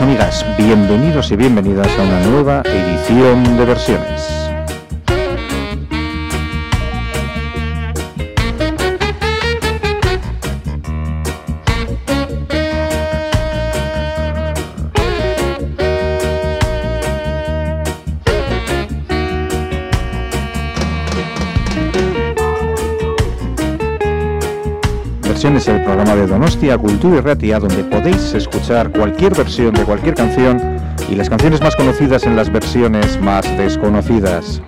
amigas, bienvenidos y bienvenidas a una nueva edición de versiones. Valencia Cultura Ratia, donde podéis escuchar cualquier versión de cualquier canción y las canciones más conocidas en las versiones más desconocidas.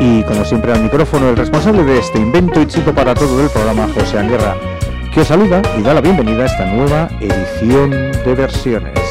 Y como siempre al micrófono el responsable de este invento y chico para todo del programa, José Anguerra, que os saluda y da la bienvenida a esta nueva edición de versiones.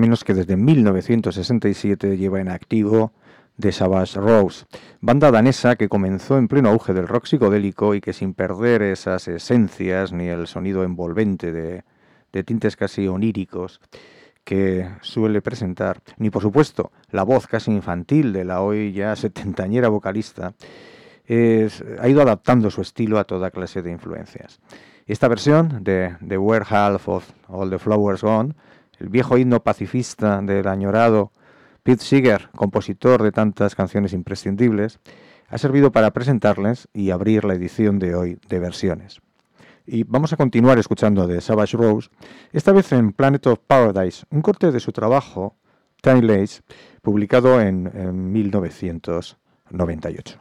Menos que desde 1967 lleva en activo The Savage Rose, banda danesa que comenzó en pleno auge del rock psicodélico y que sin perder esas esencias ni el sonido envolvente de, de tintes casi oníricos que suele presentar, ni por supuesto la voz casi infantil de la hoy ya setentañera vocalista, ha ido adaptando su estilo a toda clase de influencias. Esta versión de The Where Half of All the Flowers Gone, el viejo himno pacifista del añorado Pete Seeger, compositor de tantas canciones imprescindibles, ha servido para presentarles y abrir la edición de hoy de versiones. Y vamos a continuar escuchando de Savage Rose, esta vez en Planet of Paradise, un corte de su trabajo, Tiny Lace, publicado en, en 1998.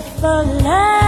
for love.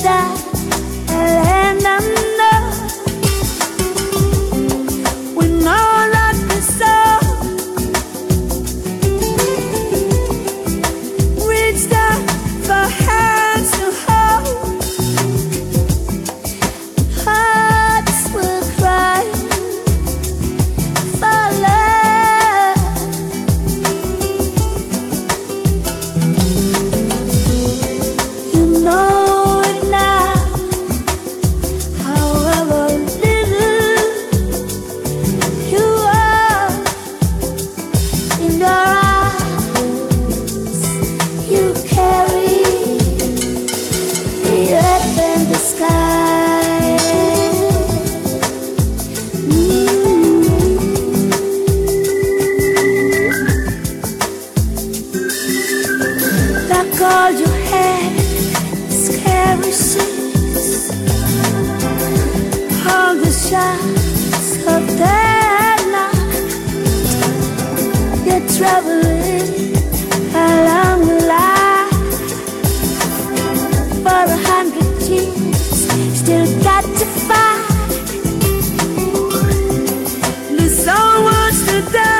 혼자 die.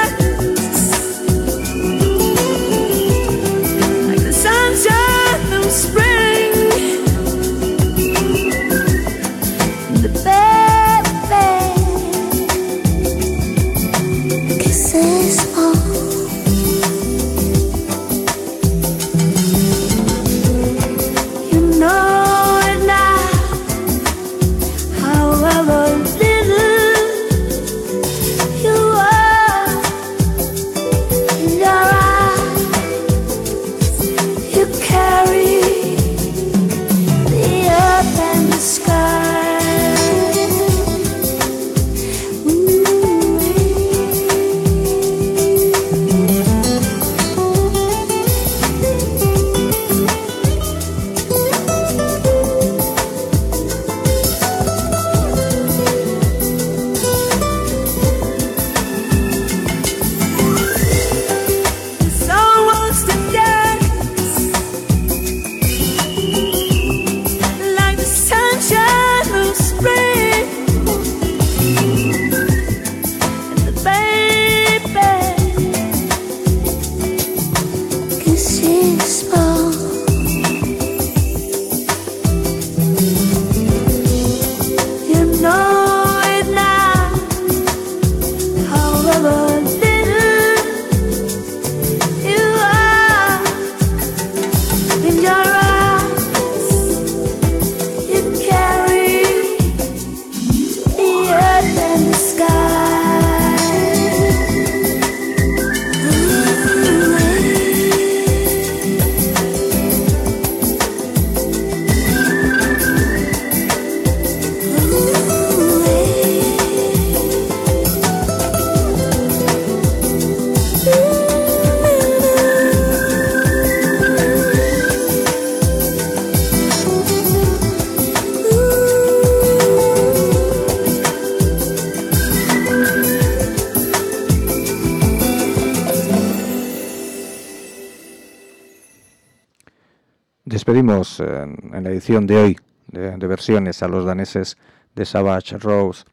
En, la edición de hoy de, versiones a los daneses de Savage Rose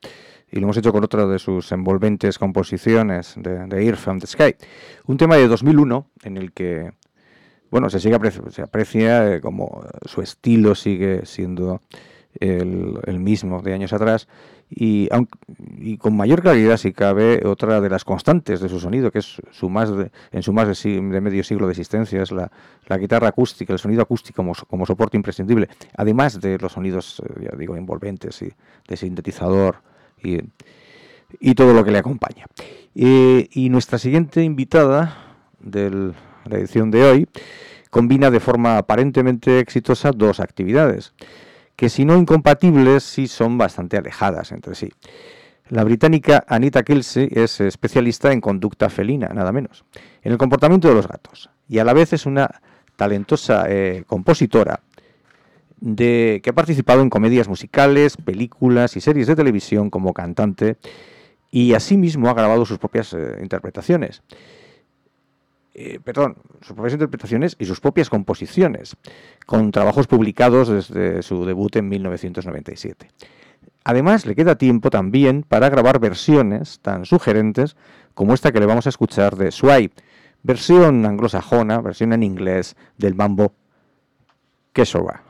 y lo hemos hecho con otra de sus envolventes composiciones de, de Earth from the Sky. Un tema de 2001 en el que, bueno, se, sigue se aprecia eh, como su estilo sigue siendo el, mismo de años atrás y, y, con mayor claridad si cabe otra de las constantes de su sonido que es su más en su más de, medio siglo de existencia es la, guitarra acústica el sonido acústico como, soporte imprescindible además de los sonidos eh, ya digo envolventes y de sintetizador y, y todo lo que le acompaña. Y nuestra siguiente invitada de la edición de hoy combina de forma aparentemente exitosa dos actividades que si no incompatibles, sí son bastante alejadas entre sí. La británica Anita Kelsey es especialista en conducta felina, nada menos, en el comportamiento de los gatos, y a la vez es una talentosa eh, compositora de, que ha participado en comedias musicales, películas y series de televisión como cantante y asimismo ha grabado sus propias eh, interpretaciones. Eh, perdón, sus propias interpretaciones y sus propias composiciones, con trabajos publicados desde su debut en 1997. Además, le queda tiempo también para grabar versiones tan sugerentes como esta que le vamos a escuchar de Swipe, versión anglosajona, versión en inglés del mambo Kesora.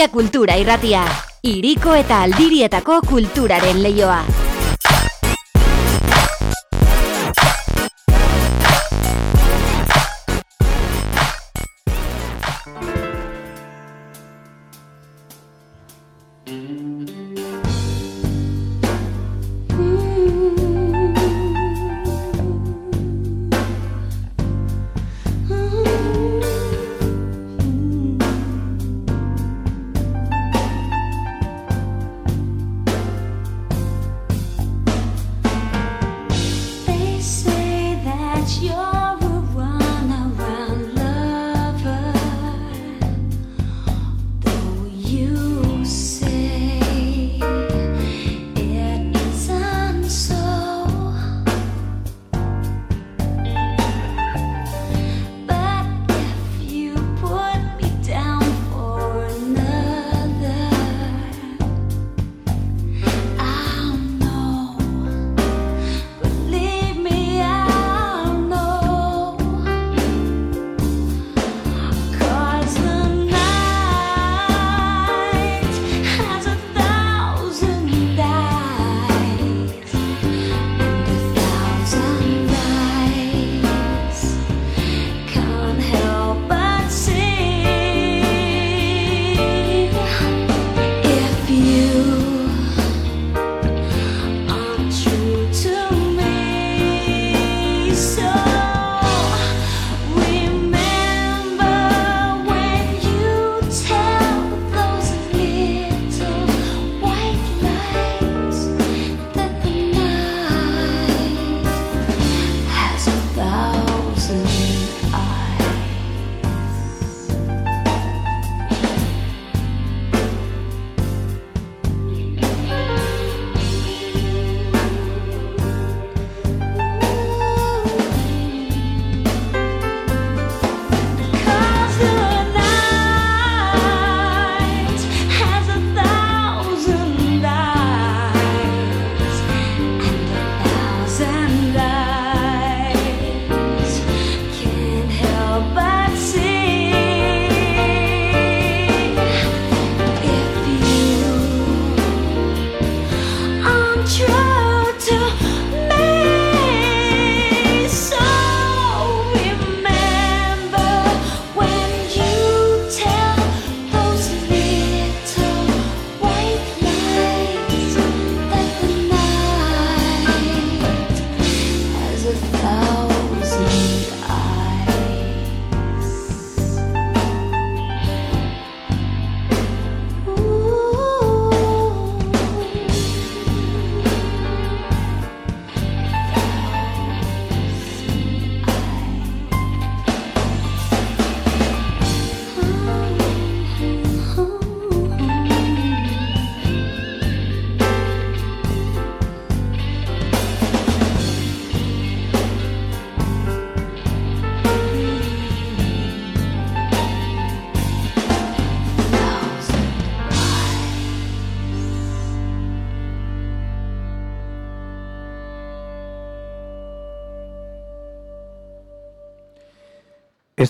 Donostia Kultura Irratia. Iriko eta Aldirietako kulturaren leioa.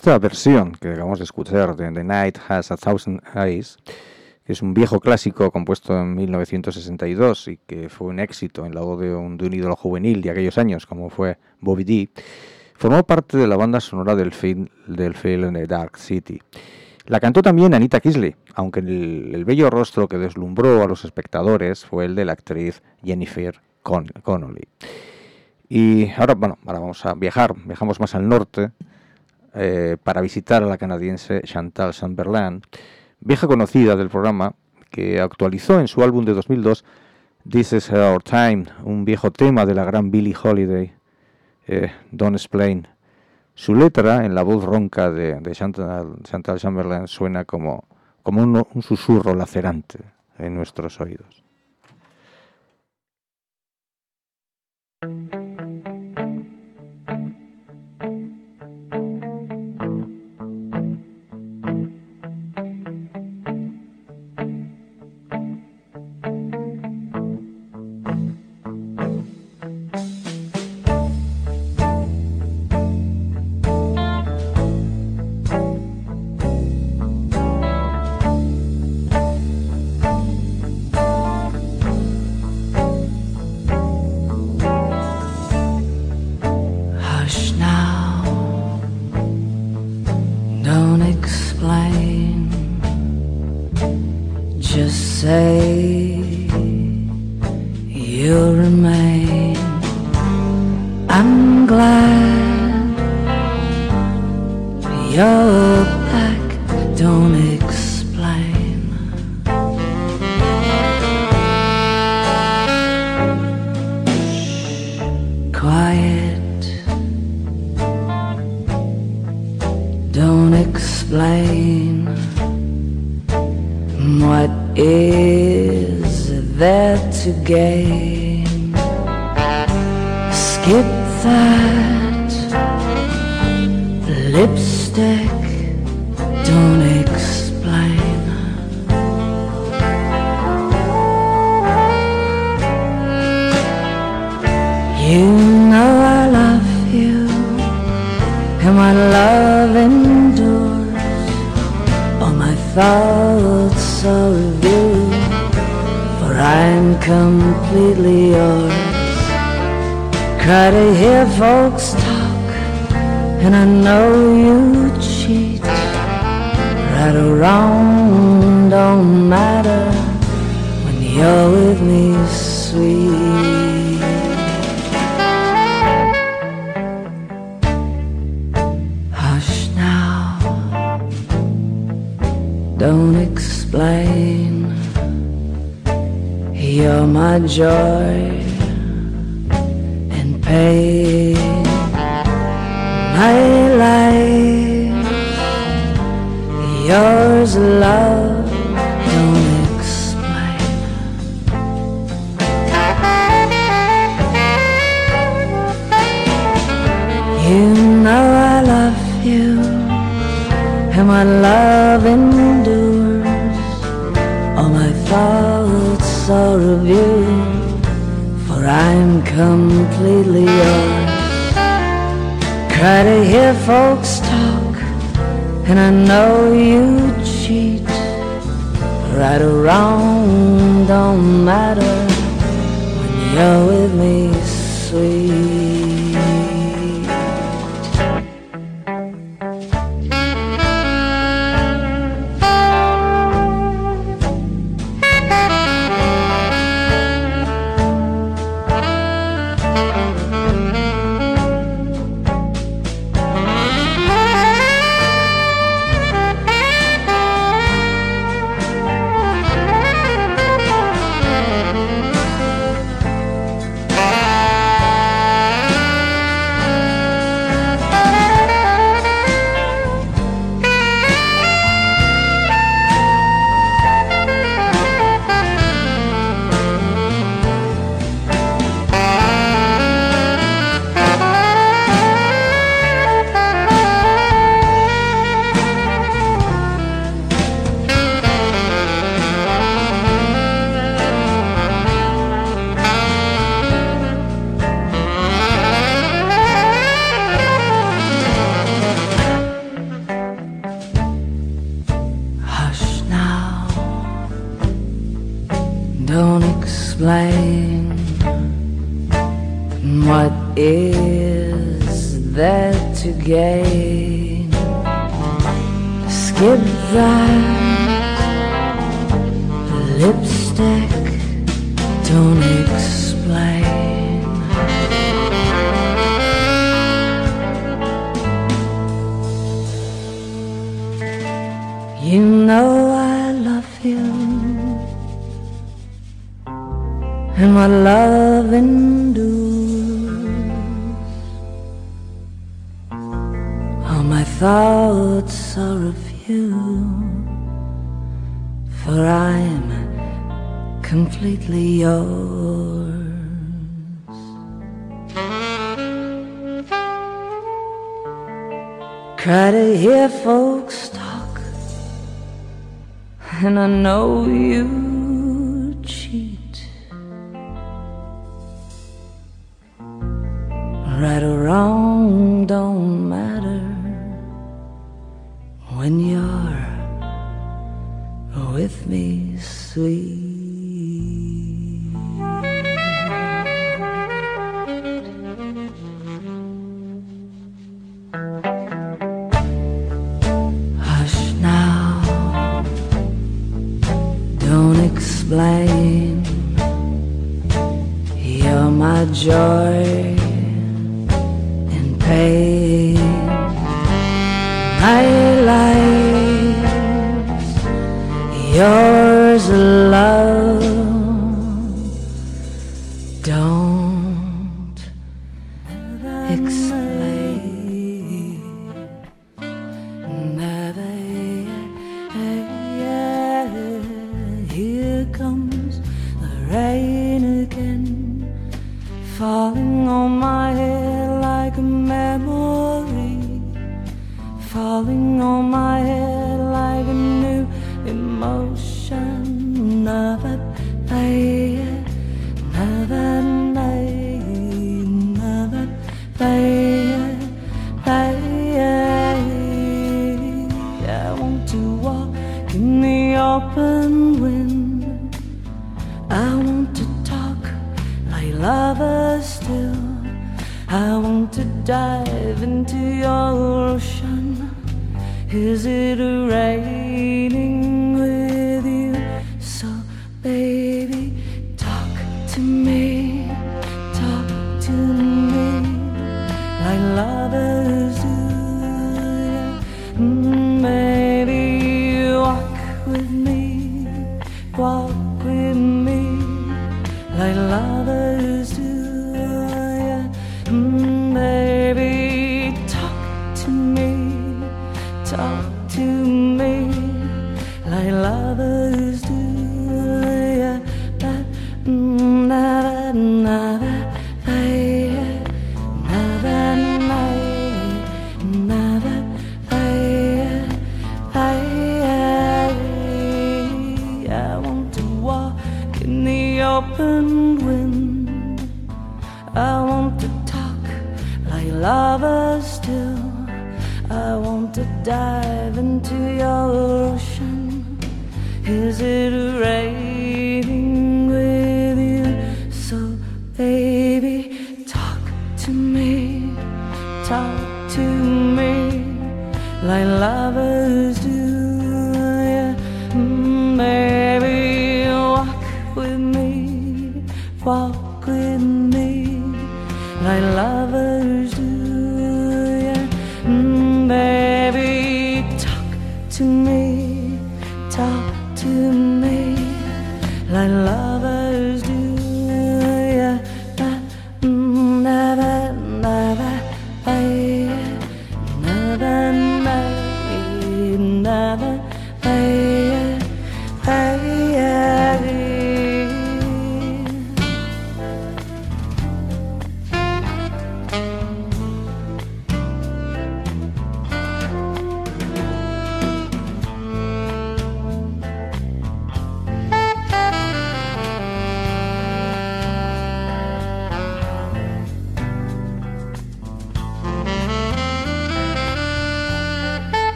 Esta versión que acabamos de escuchar de The Night Has a Thousand Eyes, que es un viejo clásico compuesto en 1962 y que fue un éxito en la voz de un, de un ídolo juvenil de aquellos años, como fue Bobby D, formó parte de la banda sonora del film, del film The Dark City. La cantó también Anita Kisley, aunque el, el bello rostro que deslumbró a los espectadores fue el de la actriz Jennifer Con Connolly. Y ahora, bueno, ahora vamos a viajar, viajamos más al norte, eh, para visitar a la canadiense Chantal Chamberlain, vieja conocida del programa, que actualizó en su álbum de 2002 This is Our Time, un viejo tema de la gran Billie Holiday, eh, Don't Explain. Su letra, en la voz ronca de, de Chantal, Chantal, Chamberlain, suena como, como un, un susurro lacerante en nuestros oídos. don't explain. You're my joy and pain, my life, yours love. You know I love you, and my love in thoughts are of you, for I'm completely yours. Try to hear folks talk, and I know you cheat. Right or wrong, don't matter when you're with me, sweet. Don't. You're my joy and pain.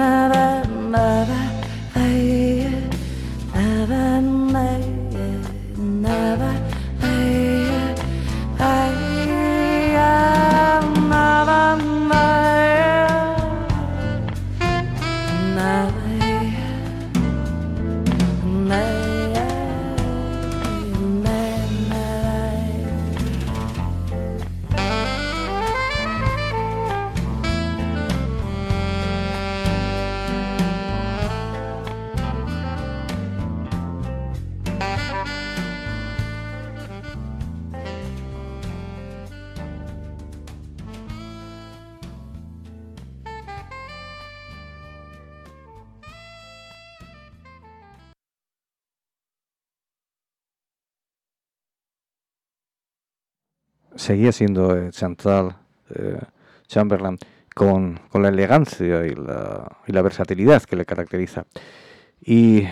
never, never seguía siendo eh, Chantal eh, Chamberlain con, la elegancia y la, versatilidad que le caracteriza. Y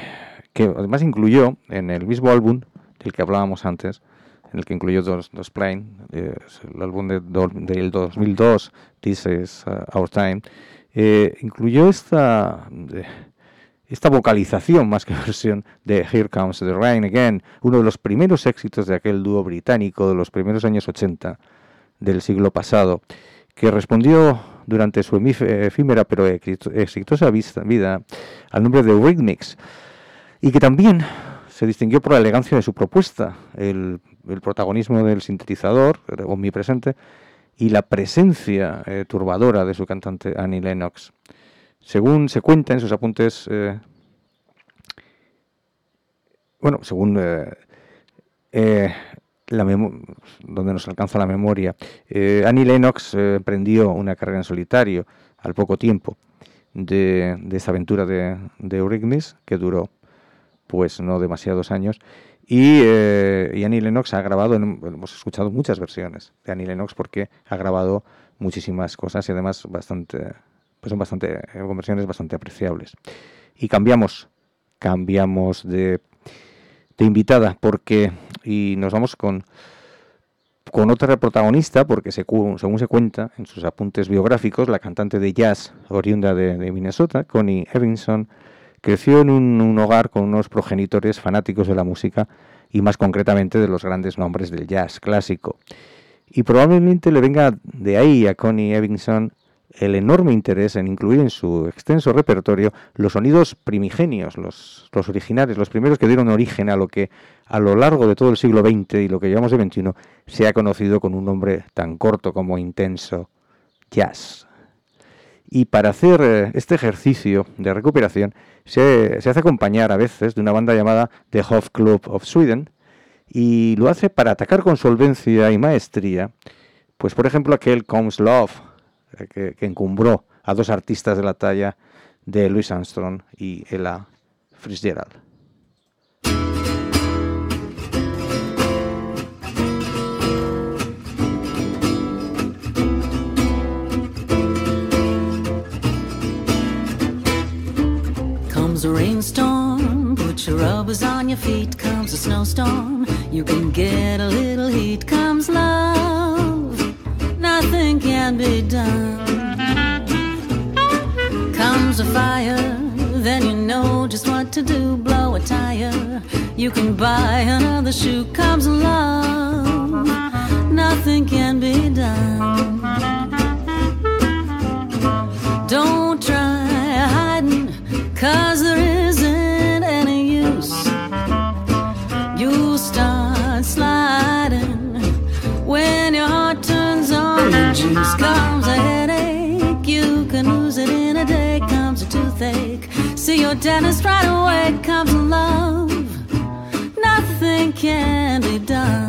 que además incluyó en el mismo álbum del que hablábamos antes, en el que incluyó dos, dos eh, el álbum de, do- del 2002, This is Our Time, incluyó esta, esta vocalización más que versión de Here Comes the Rain Again, uno de los primeros éxitos de aquel dúo británico de los primeros años 80 del siglo pasado, que respondió durante su efímera pero exito- exitosa vida al nombre de Rhythmics y que también se distinguió por la elegancia de su propuesta, el, protagonismo del sintetizador omnipresente y la presencia eh, turbadora de su cantante Annie Lennox. Según se cuenta en sus apuntes, eh, bueno, según eh, eh, la donde nos alcanza la memoria, eh, Annie Lennox emprendió una carrera en solitario al poco tiempo de, de esta aventura de, de que duró pues no demasiados años. Y, eh, y Annie Lennox ha grabado, en- hemos escuchado muchas versiones de Annie Lennox porque ha grabado muchísimas cosas y además bastante, pues son bastante, eh, con versiones bastante apreciables. Y cambiamos, cambiamos de, de invitada porque, y nos vamos con, con otra protagonista, porque se según se cuenta en sus apuntes biográficos, la cantante de jazz oriunda de, de Minnesota, Connie Evinson, creció en un, un hogar con unos progenitores fanáticos de la música y más concretamente de los grandes nombres del jazz clásico. Y probablemente le venga de ahí a Connie Evinson el enorme interés en incluir en su extenso repertorio los sonidos primigenios, los, originales, los primeros que dieron origen a lo que a lo largo de todo el siglo XX y lo que llevamos de XXI se ha conocido con un nombre tan corto como intenso, jazz. Y para hacer eh, este ejercicio de recuperación se, se hace acompañar a veces de una banda llamada The Hof Club of Sweden y lo hace para atacar con solvencia y maestría, pues por ejemplo aquel Comes Love que, que encumbró a dos artistas de la talla de Louis Armstrong y Ella Fitzgerald. Comes a rainstorm, put your rubbers on your feet. Comes a snowstorm, you can get a little heat. Comes love, nothing can be done. Comes a fire, then you know just what to do. Blow a tire, you can buy another shoe. Comes love, nothing can be done. Don't try hiding, cause dentist right away comes love. Nothing can be done.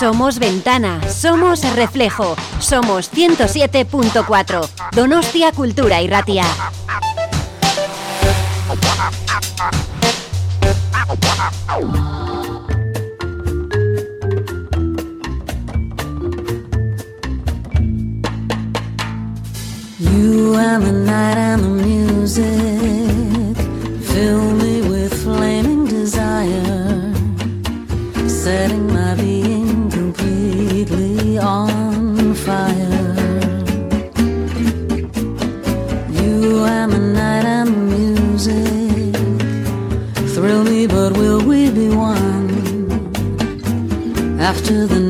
Somos ventana, somos reflejo, somos 107.4, Donostia Cultura y Ratia. after the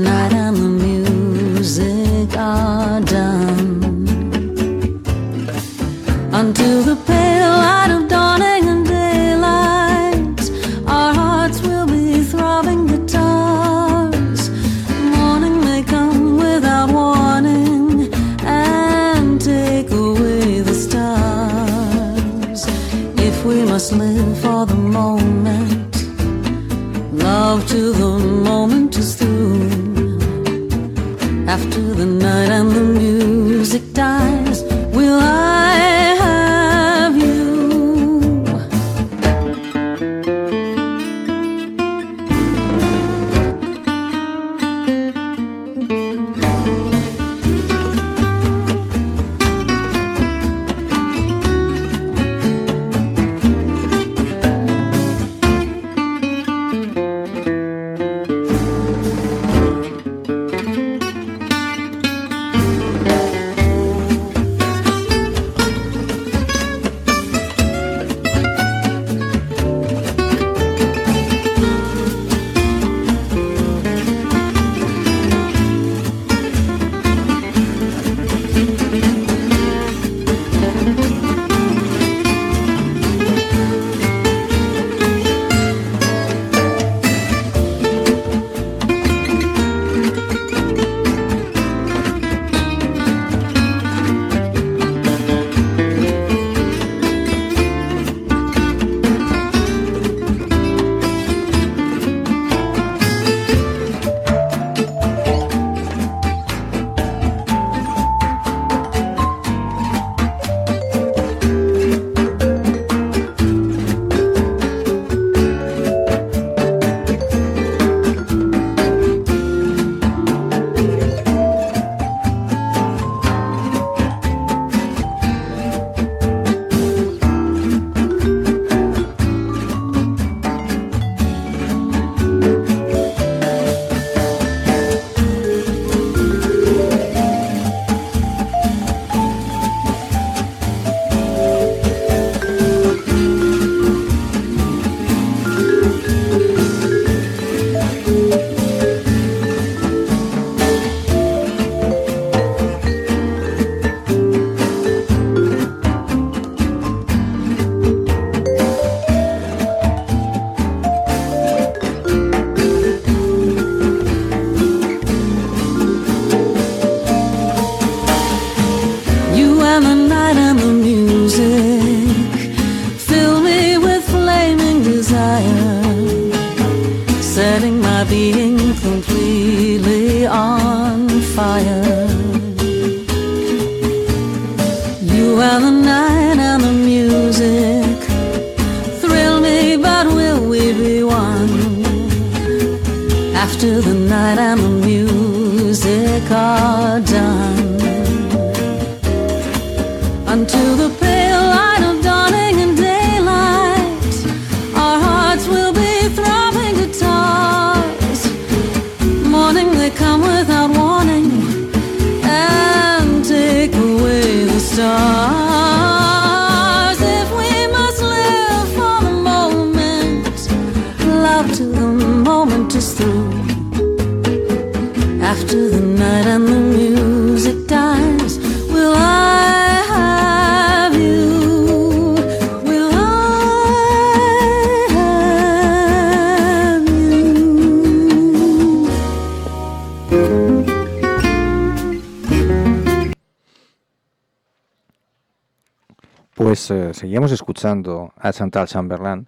seguíamos escuchando a Chantal Chamberlain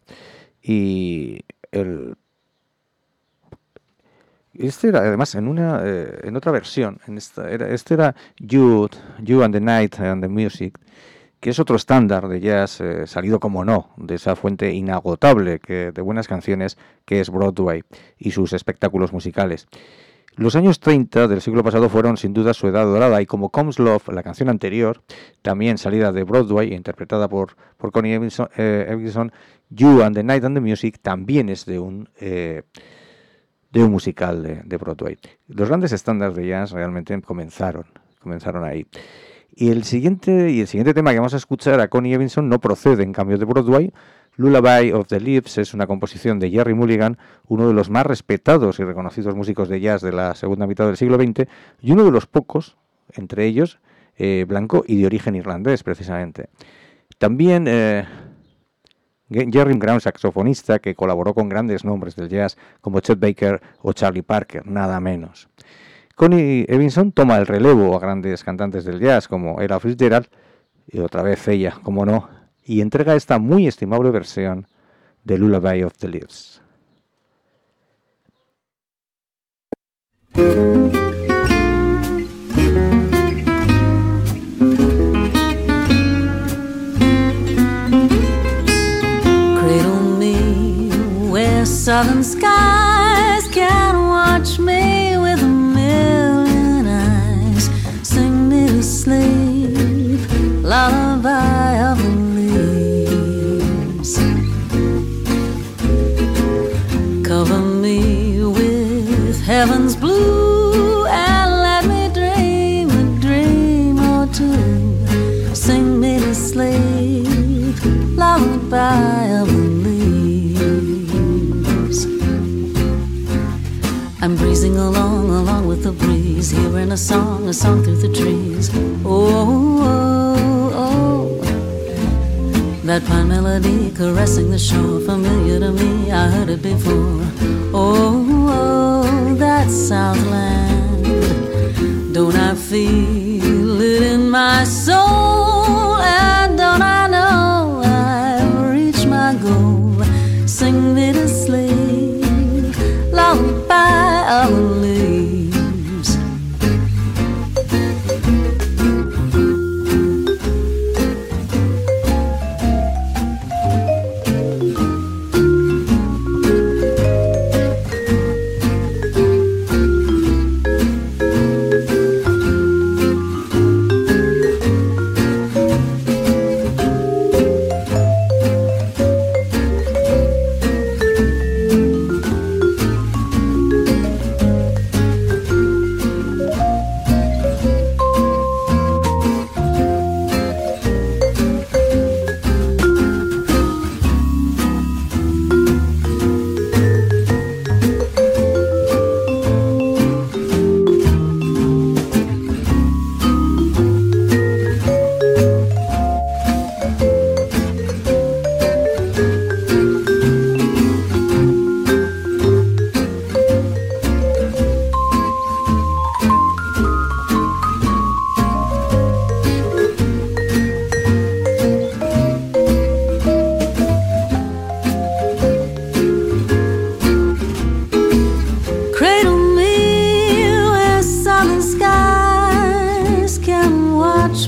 y el este era además en una eh, en otra versión en esta era este era You You and the Night and the Music que es otro estándar de jazz eh, salido como no de esa fuente inagotable que de buenas canciones que es Broadway y sus espectáculos musicales los años 30 del siglo pasado fueron sin duda su edad dorada y como Comes Love, la canción anterior, también salida de Broadway e interpretada por, por Connie Evinson, eh, You and the Night and the Music también es de un, eh, de un musical de, de Broadway. Los grandes estándares de jazz realmente comenzaron, comenzaron ahí. Y el siguiente, y el siguiente tema que vamos a escuchar a Connie Evinson no procede en cambio de Broadway, Lullaby of the Leaves es una composición de Jerry Mulligan, uno de los más respetados y reconocidos músicos de jazz de la segunda mitad del siglo XX y uno de los pocos, entre ellos, eh, blanco y de origen irlandés, precisamente. También eh, Jerry Brown, saxofonista, que colaboró con grandes nombres del jazz como Chet Baker o Charlie Parker, nada menos. Connie Evinson toma el relevo a grandes cantantes del jazz como Ella Fitzgerald, y otra vez ella, como no, y entrega esta muy estimable versión de Lullaby of the Leaves. Cradle me where southern of the leaves. I'm breezing along, along with the breeze, hearing a song, a song through the trees. Oh, oh, oh. That pine melody caressing the shore, familiar to me, I heard it before. Oh, oh that Southland, don't I feel it in my soul?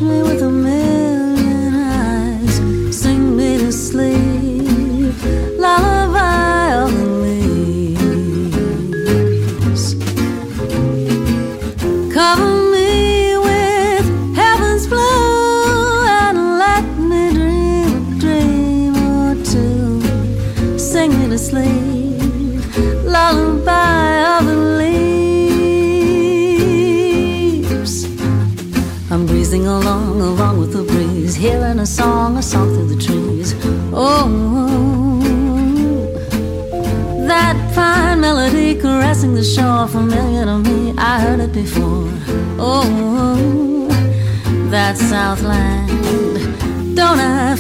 me with that Southland. Don't I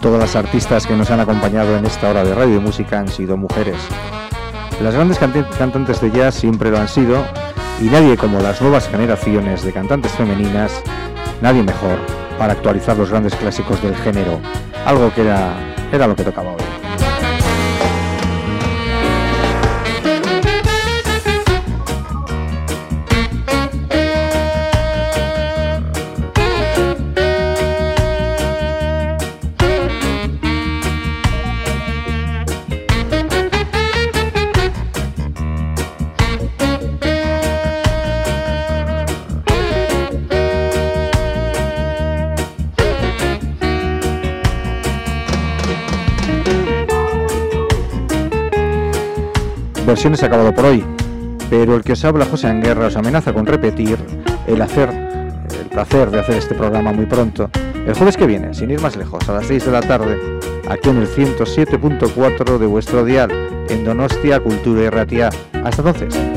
todas las artistas que nos han acompañado en esta hora de radio y música han sido mujeres. Las grandes cantantes de jazz siempre lo han sido y nadie como las nuevas generaciones de cantantes femeninas, nadie mejor para actualizar los grandes clásicos del género, algo que era, era lo que tocaba hoy. Versiones acabado por hoy, pero el que os habla José Anguerra os amenaza con repetir el hacer, el placer de hacer este programa muy pronto, el jueves que viene, sin ir más lejos, a las 6 de la tarde, aquí en el 107.4 de vuestro dial, en Donostia Cultura y Ratia. Hasta entonces.